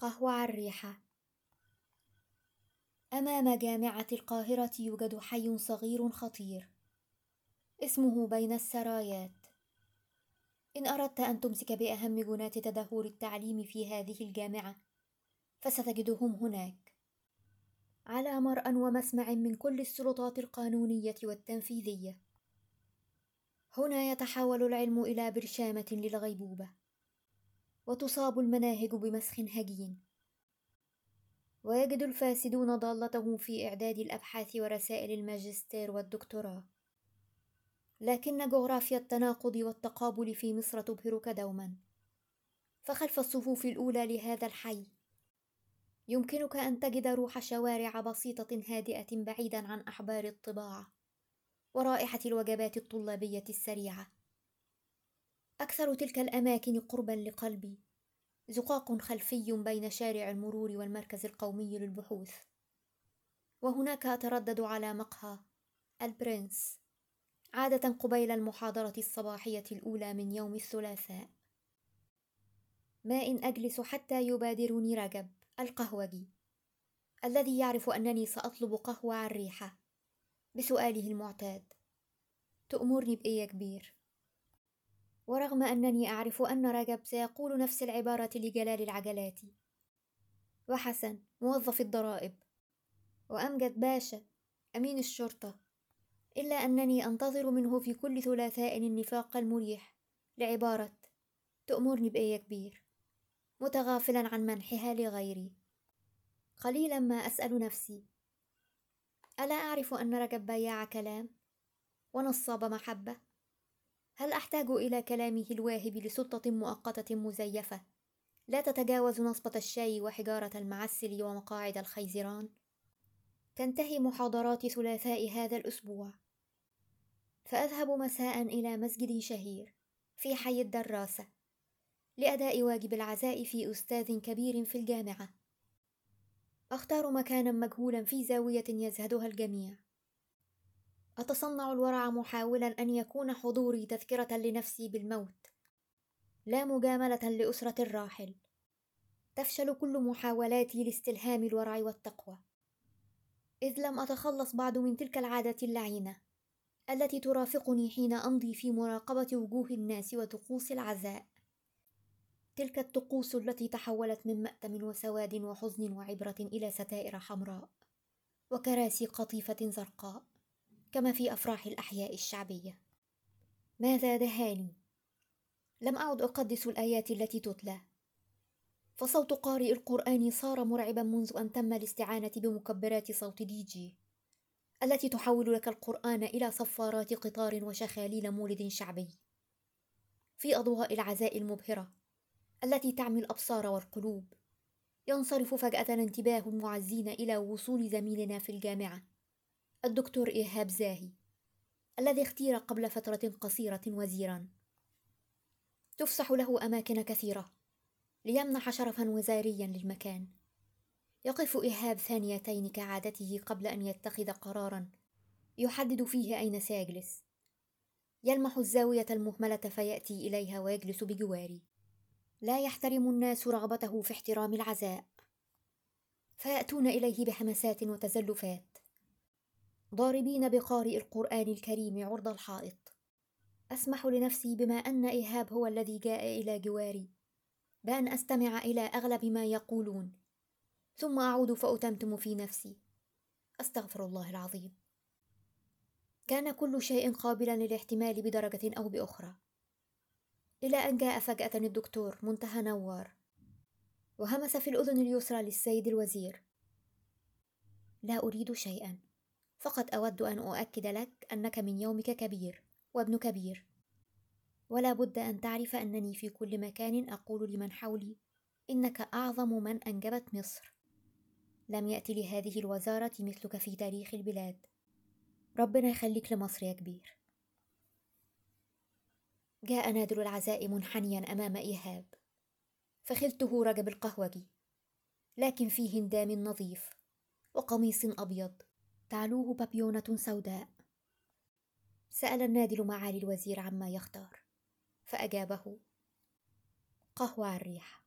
قهوة على الريحة. أمام جامعة القاهرة يوجد حي صغير خطير. اسمه بين السرايات. إن أردت أن تمسك بأهم جنات تدهور التعليم في هذه الجامعة فستجدهم هناك. على مرأى ومسمع من كل السلطات القانونية والتنفيذية. هنا يتحول العلم إلى برشامة للغيبوبة. وتصاب المناهج بمسخ هجين. ويجد الفاسدون ضالتهم في إعداد الأبحاث ورسائل الماجستير والدكتوراه. لكن جغرافيا التناقض والتقابل في مصر تبهرك دوما. فخلف الصفوف الأولى لهذا الحي. يمكنك أن تجد روح شوارع بسيطة هادئة بعيدا عن أحبار الطباعة ورائحة الوجبات الطلابية السريعة. أكثر تلك الأماكن قربا لقلبي. زقاق خلفي بين شارع المرور والمركز القومي للبحوث. وهناك أتردد على مقهى البرنس عادة قبيل المحاضرة الصباحية الأولى من يوم الثلاثاء. ما إن أجلس حتى يبادرني رجب القهوجي الذي يعرف أنني سأطلب قهوة على الريحة بسؤاله المعتاد. تأمرني بإيه كبير؟ ورغم أنني أعرف أن رجب سيقول نفس العبارة لجلال العجلات. وحسن موظف الضرائب. وأمجد باشا أمين الشرطة. إلا أنني أنتظر منه في كل ثلاثاء النفاق المريح لعبارة تأمرني بإيه كبير متغافلا عن منحها لغيري. قليلا ما أسأل نفسي ألا أعرف أن رجب بياع كلام ونصاب محبة؟ هل أحتاج إلى كلامه الواهب لسلطة مؤقتة مزيفة؟ لا تتجاوز نصبة الشاي وحجارة المعسل ومقاعد الخيزران؟ تنتهي محاضرات ثلاثاء هذا الأسبوع. فأذهب مساء إلى مسجد شهير في حي الدراسة لأداء واجب العزاء في أستاذ كبير في الجامعة. أختار مكانا مجهولا في زاوية يزهدها الجميع. أتصنع الورع محاولا أن يكون حضوري تذكرة لنفسي بالموت. لا مجاملة لأسرة الراحل. تفشل كل محاولاتي لاستلهام الورع والتقوى. إذ لم أتخلص بعد من تلك العادة اللعينة التي ترافقني حين أمضي في مراقبة وجوه الناس وطقوس العزاء. تلك الطقوس التي تحولت من مأتم وسواد وحزن وعبرة إلى ستائر حمراء وكراسي قطيفة زرقاء. كما في أفراح الأحياء الشعبية. ماذا دهاني؟ لم أعد أقدس الآيات التي تتلى. فصوت قارئ القرآن صار مرعبا منذ أن تم الاستعانة بمكبرات صوت دي جي التي تحول لك القرآن إلى صفارات قطار وشخاليل مولد شعبي. في أضواء العزاء المبهرة التي تعمي الأبصار والقلوب ينصرف فجأة انتباه المعزين إلى وصول زميلنا في الجامعة. الدكتور إيهاب زاهي الذي اختير قبل فترة قصيرة وزيرا تفسح له أماكن كثيرة ليمنح شرفا وزاريا للمكان. يقف إيهاب ثانيتين كعادته قبل أن يتخذ قرارا يحدد فيه أين سيجلس. يلمح الزاوية المهملة فيأتي إليها ويجلس بجواري لا يحترم الناس رغبته في احترام العزاء. فيأتون إليه بحمسات وتزلفات. ضاربين بقارئ القرآن الكريم عرض الحائط. أسمح لنفسي بما أن إيهاب هو الذي جاء إلى جواري بأن أستمع إلى أغلب ما يقولون ثم أعود فأتمتم في نفسي. أستغفر الله العظيم. كان كل شيء قابلا للاحتمال بدرجة أو بأخرى. إلى أن جاء فجأة الدكتور منتهى نوار وهمس في الأذن اليسرى للسيد الوزير. لا أريد شيئا. فقط أود أن أؤكد لك أنك من يومك كبير وابن كبير. ولا بد أن تعرف أنني في كل مكان أقول لمن حولي إنك أعظم من أنجبت مصر. لم يأتي لهذه الوزارة مثلك في تاريخ البلاد. ربنا يخليك لمصر يا كبير. جاء نادر العزاء منحنيا أمام إيهاب. فخلته رجب القهوجي لكن في هندام نظيف وقميص أبيض. تعلوه بابيونة سوداء. سأل النادل معالي الوزير عما يختار فأجابه قهوة على الريح.